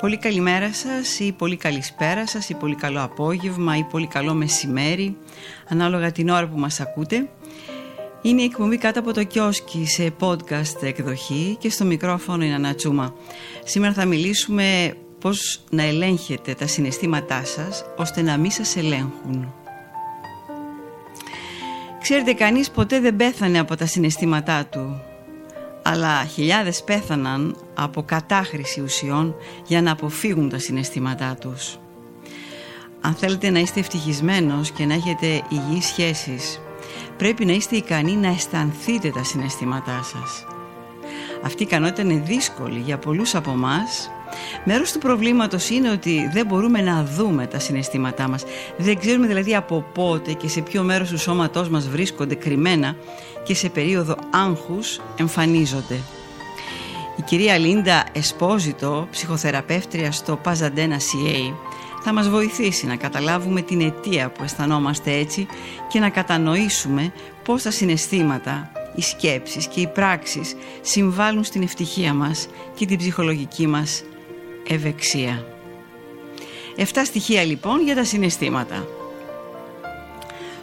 Πολύ καλημέρα σας ή πολύ καλησπέρα σας ή πολύ καλό απόγευμα ή πολύ καλό μεσημέρι ανάλογα την ώρα που μας ακούτε. Είναι η εκπομπή κάτω από το κιόσκι σε podcast εκδοχή και στο μικρόφωνο είναι Ανατσούμα. Σήμερα θα μιλήσουμε πώς να ελέγχετε τα συναισθήματά σας ώστε να μην σας ελέγχουν. Ξέρετε κανείς ποτέ δεν πέθανε από τα συναισθήματά του αλλά χιλιάδες πέθαναν από κατάχρηση ουσιών για να αποφύγουν τα συναισθήματά τους. Αν θέλετε να είστε ευτυχισμένος και να έχετε υγιείς σχέσεις, πρέπει να είστε ικανοί να αισθανθείτε τα συναισθήματά σας. Αυτή η ικανότητα είναι δύσκολη για πολλούς από εμά. Μέρος του προβλήματος είναι ότι δεν μπορούμε να δούμε τα συναισθήματά μας. Δεν ξέρουμε δηλαδή από πότε και σε ποιο μέρος του σώματός μας βρίσκονται κρυμμένα και σε περίοδο άγχους εμφανίζονται. Η κυρία Λίντα Εσπόζητο, ψυχοθεραπεύτρια στο Pazadena CA, θα μας βοηθήσει να καταλάβουμε την αιτία που αισθανόμαστε έτσι και να κατανοήσουμε πώς τα συναισθήματα, οι σκέψεις και οι πράξεις συμβάλλουν στην ευτυχία μας και την ψυχολογική μας ευεξία. Εφτά στοιχεία λοιπόν για τα συναισθήματα.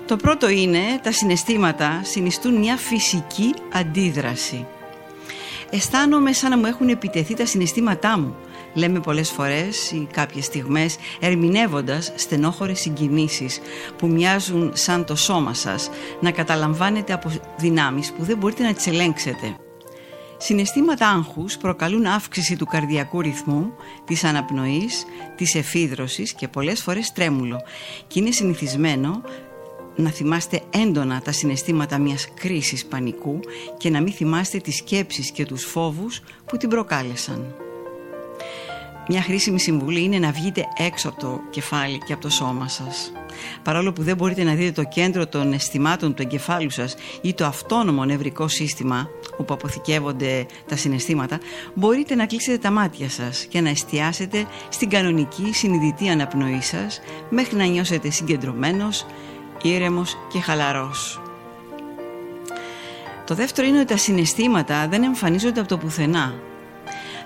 Το πρώτο είναι τα συναισθήματα συνιστούν μια φυσική αντίδραση. Αισθάνομαι σαν να μου έχουν επιτεθεί τα συναισθήματά μου, λέμε πολλές φορές ή κάποιες στιγμές ερμηνεύοντας στενόχωρες συγκινήσεις που μοιάζουν σαν το σώμα σας να καταλαμβάνετε από δυνάμεις που δεν μπορείτε να τις ελέγξετε. Συναισθήματα άγχους προκαλούν αύξηση του καρδιακού ρυθμού, της αναπνοής, της εφίδρωσης και πολλές φορές τρέμουλο και είναι συνηθισμένο να θυμάστε έντονα τα συναισθήματα μιας κρίσης πανικού και να μην θυμάστε τις σκέψεις και τους φόβους που την προκάλεσαν. Μια χρήσιμη συμβουλή είναι να βγείτε έξω από το κεφάλι και από το σώμα σας. Παρόλο που δεν μπορείτε να δείτε το κέντρο των αισθημάτων του εγκεφάλου σας ή το αυτόνομο νευρικό σύστημα όπου αποθηκεύονται τα συναισθήματα, μπορείτε να κλείσετε τα μάτια σας και να εστιάσετε στην κανονική συνειδητή αναπνοή σας μέχρι να νιώσετε συγκεντρωμένος, ήρεμος και χαλαρός. Το δεύτερο είναι ότι τα συναισθήματα δεν εμφανίζονται από το πουθενά.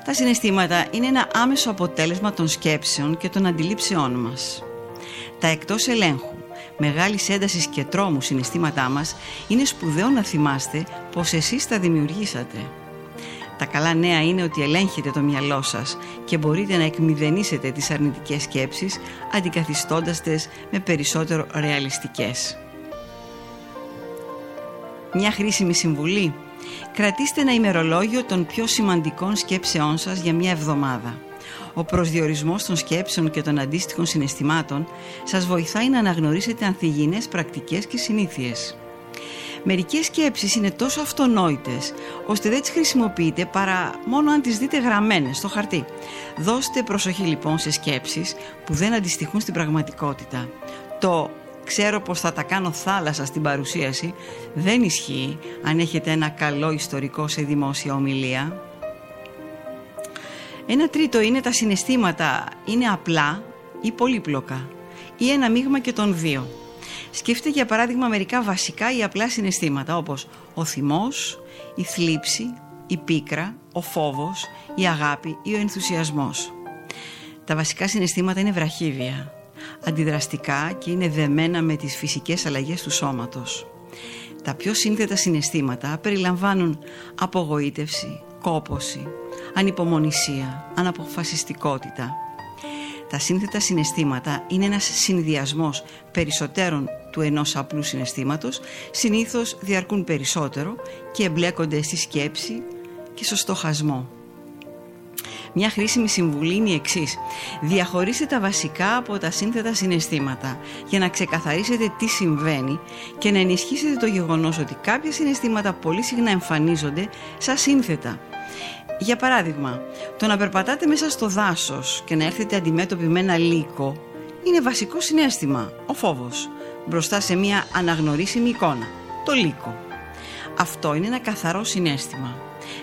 Τα συναισθήματα είναι ένα άμεσο αποτέλεσμα των σκέψεων και των αντιλήψεών μας. Τα εκτός ελέγχου, μεγάλης έντασης και τρόμου συναισθήματά μας είναι σπουδαίο να θυμάστε πως εσείς τα δημιουργήσατε. Τα καλά νέα είναι ότι ελέγχετε το μυαλό σας και μπορείτε να εκμηδενήσετε τις αρνητικές σκέψεις αντικαθιστώντας τες με περισσότερο ρεαλιστικές. Μια χρήσιμη συμβουλή. Κρατήστε ένα ημερολόγιο των πιο σημαντικών σκέψεών σας για μια εβδομάδα. Ο προσδιορισμός των σκέψεων και των αντίστοιχων συναισθημάτων σας βοηθάει να αναγνωρίσετε ανθυγιεινές πρακτικές και συνήθειες. Μερικές σκέψεις είναι τόσο αυτονόητες ώστε δεν τις χρησιμοποιείτε παρά μόνο αν τις δείτε γραμμένες στο χαρτί. Δώστε προσοχή λοιπόν σε σκέψεις που δεν αντιστοιχούν στην πραγματικότητα. Το ξέρω πως θα τα κάνω θάλασσα στην παρουσίαση δεν ισχύει αν έχετε ένα καλό ιστορικό σε δημόσια ομιλία. Ένα τρίτο είναι τα συναισθήματα είναι απλά ή πολύπλοκα ή ένα μείγμα και των δύο. Σκεφτείτε για παράδειγμα μερικά βασικά ή απλά συναισθήματα όπως ο θυμός, η θλίψη, η πίκρα, ο φόβος, η αγάπη ή ο ενθουσιασμός. Τα βασικά συναισθήματα είναι βραχύβια, αντιδραστικά και είναι δεμένα με τις φυσικές αλλαγές του σώματος. Τα πιο σύνθετα συναισθήματα περιλαμβάνουν απογοήτευση, κόποση, ανυπομονησία, αναποφασιστικότητα, τα σύνθετα συναισθήματα είναι ένας συνδυασμός περισσότερων του ενός απλού συναισθήματος, συνήθως διαρκούν περισσότερο και εμπλέκονται στη σκέψη και στο στοχασμό. Μια χρήσιμη συμβουλή είναι η εξής. Διαχωρίστε τα βασικά από τα σύνθετα συναισθήματα για να ξεκαθαρίσετε τι συμβαίνει και να ενισχύσετε το γεγονός ότι κάποια συναισθήματα πολύ συχνά εμφανίζονται σαν σύνθετα για παράδειγμα, το να περπατάτε μέσα στο δάσος και να έρθετε αντιμέτωποι με ένα λύκο είναι βασικό συνέστημα, ο φόβος, μπροστά σε μια αναγνωρίσιμη εικόνα, το λύκο. Αυτό είναι ένα καθαρό συνέστημα.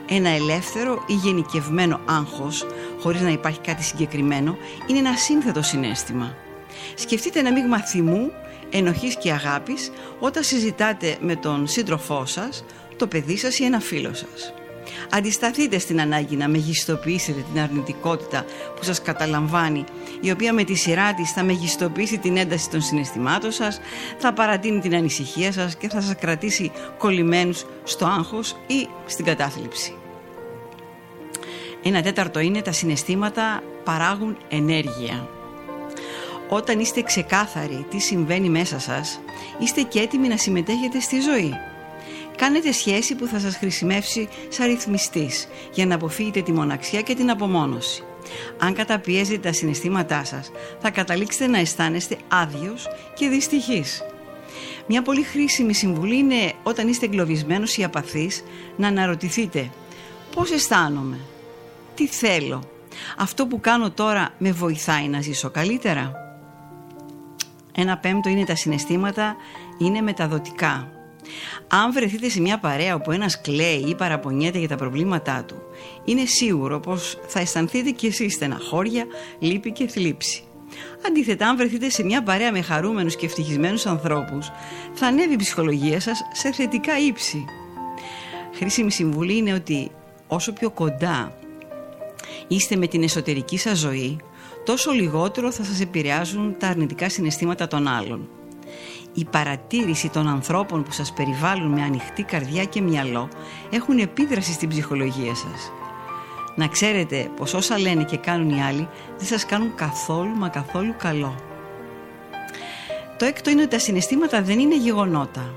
Ένα ελεύθερο ή γενικευμένο άγχος, χωρίς να υπάρχει κάτι συγκεκριμένο, είναι ένα σύνθετο συνέστημα. Σκεφτείτε ένα μείγμα θυμού, ενοχής και αγάπης όταν συζητάτε με τον σύντροφό σας, το παιδί σας ή ένα φίλο σας. Αντισταθείτε στην ανάγκη να μεγιστοποιήσετε την αρνητικότητα που σας καταλαμβάνει, η οποία με τη σειρά της θα μεγιστοποιήσει την ένταση των συναισθημάτων σας, θα παρατείνει την ανησυχία σας και θα σας κρατήσει κολλημένους στο άγχος ή στην κατάθλιψη. Ένα τέταρτο είναι τα συναισθήματα παράγουν ενέργεια. Όταν είστε ξεκάθαροι τι συμβαίνει μέσα σας, είστε και έτοιμοι να συμμετέχετε στη ζωή. Κάνετε σχέση που θα σας χρησιμεύσει σαν ρυθμιστής για να αποφύγετε τη μοναξιά και την απομόνωση. Αν καταπιέζετε τα συναισθήματά σας, θα καταλήξετε να αισθάνεστε άδειος και δυστυχής. Μια πολύ χρήσιμη συμβουλή είναι όταν είστε εγκλωβισμένος ή απαθής να αναρωτηθείτε πώς αισθάνομαι, τι θέλω, αυτό που κάνω τώρα με βοηθάει να ζήσω καλύτερα; Ένα πέμπτο είναι τα συναισθήματα, είναι μεταδοτικά. Αν βρεθείτε σε μια παρέα όπου ένας κλαίει ή παραπονιέται για τα προβλήματά του, είναι σίγουρο πως θα αισθανθείτε κι εσείς στεναχώρια, λύπη και θλίψη. Αντίθετα, αν βρεθείτε σε μια παρέα με χαρούμενους και ευτυχισμένους ανθρώπους, θα ανέβει η ψυχολογία σας σε θετικά ύψη. Χρήσιμη συμβουλή είναι ότι όσο πιο κοντά είστε με την εσωτερική σας ζωή, τόσο λιγότερο θα σας επηρεάζουν τα αρνητικά συναισθήματα των άλλων. Η παρατήρηση των ανθρώπων που σας περιβάλλουν με ανοιχτή καρδιά και μυαλό έχουν επίδραση στην ψυχολογία σας. Να ξέρετε πως όσα λένε και κάνουν οι άλλοι δεν σας κάνουν καθόλου μα καθόλου καλό. Το έκτο είναι ότι τα συναισθήματα δεν είναι γεγονότα.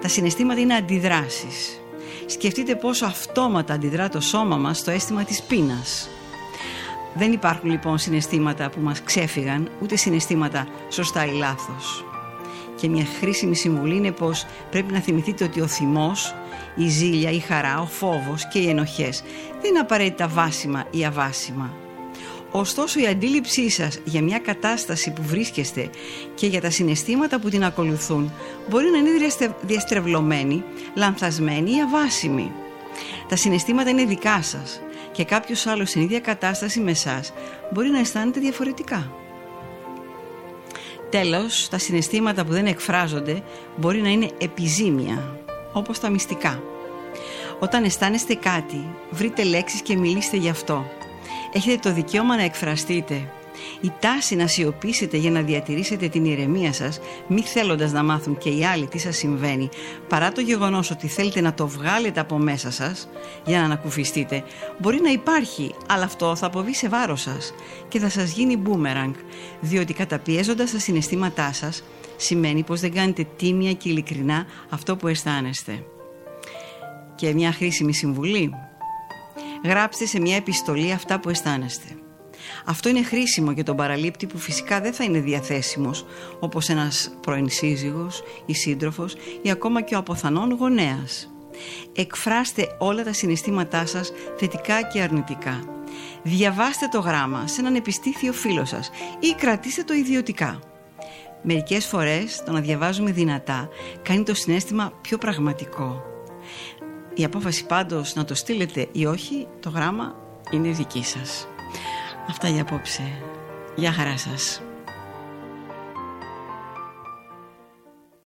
Τα συναισθήματα είναι αντιδράσεις. Σκεφτείτε πόσο αυτόματα αντιδρά το σώμα μας στο αίσθημα της πείνας. Δεν υπάρχουν λοιπόν συναισθήματα που μας ξέφυγαν, ούτε συναισθήματα σωστά ή λάθος. Και μια χρήσιμη συμβουλή είναι πως πρέπει να θυμηθείτε ότι ο θυμός, η ζήλια, η χαρά, ο φόβος και οι ενοχές δεν είναι απαραίτητα βάσιμα ή αβάσιμα. Ωστόσο η αντίληψή σας για μια κατάσταση που βρίσκεστε και για τα συναισθήματα που την ακολουθούν μπορεί να είναι διαστρεβλωμένη, λανθασμένη ή αβάσιμη. Τα συναισθήματα είναι δικά σας και κάποιος άλλος στην ίδια κατάσταση με εσά μπορεί να αισθάνεται διαφορετικά. Τέλος, τα συναισθήματα που δεν εκφράζονται μπορεί να είναι επιζήμια, όπως τα μυστικά. Όταν αισθάνεστε κάτι, βρείτε λέξεις και μιλήστε γι' αυτό. Έχετε το δικαίωμα να εκφραστείτε η τάση να σιωπήσετε για να διατηρήσετε την ηρεμία σας, μη θέλοντας να μάθουν και οι άλλοι τι σας συμβαίνει, παρά το γεγονός ότι θέλετε να το βγάλετε από μέσα σας για να ανακουφιστείτε, μπορεί να υπάρχει, αλλά αυτό θα αποβεί σε βάρος σας και θα σας γίνει boomerang, διότι καταπιέζοντας τα συναισθήματά σας, σημαίνει πως δεν κάνετε τίμια και ειλικρινά αυτό που αισθάνεστε. Και μια χρήσιμη συμβουλή. Γράψτε σε μια επιστολή αυτά που αισθάνεστε. Αυτό είναι χρήσιμο για τον παραλήπτη που φυσικά δεν θα είναι διαθέσιμος όπως ένας πρώην σύζυγος ή σύντροφος ή ακόμα και ο αποθανόν γονέας. Εκφράστε όλα τα συναισθήματά σας θετικά και αρνητικά. Διαβάστε το γράμμα σε έναν επιστήθιο φίλο σας ή κρατήστε το ιδιωτικά. Μερικές φορές το να διαβάζουμε δυνατά κάνει το συνέστημα πιο πραγματικό. Η απόφαση πάντως να το στείλετε ή όχι, το γράμμα είναι δική σας. Αυτά για απόψε. Γεια χαρά σας.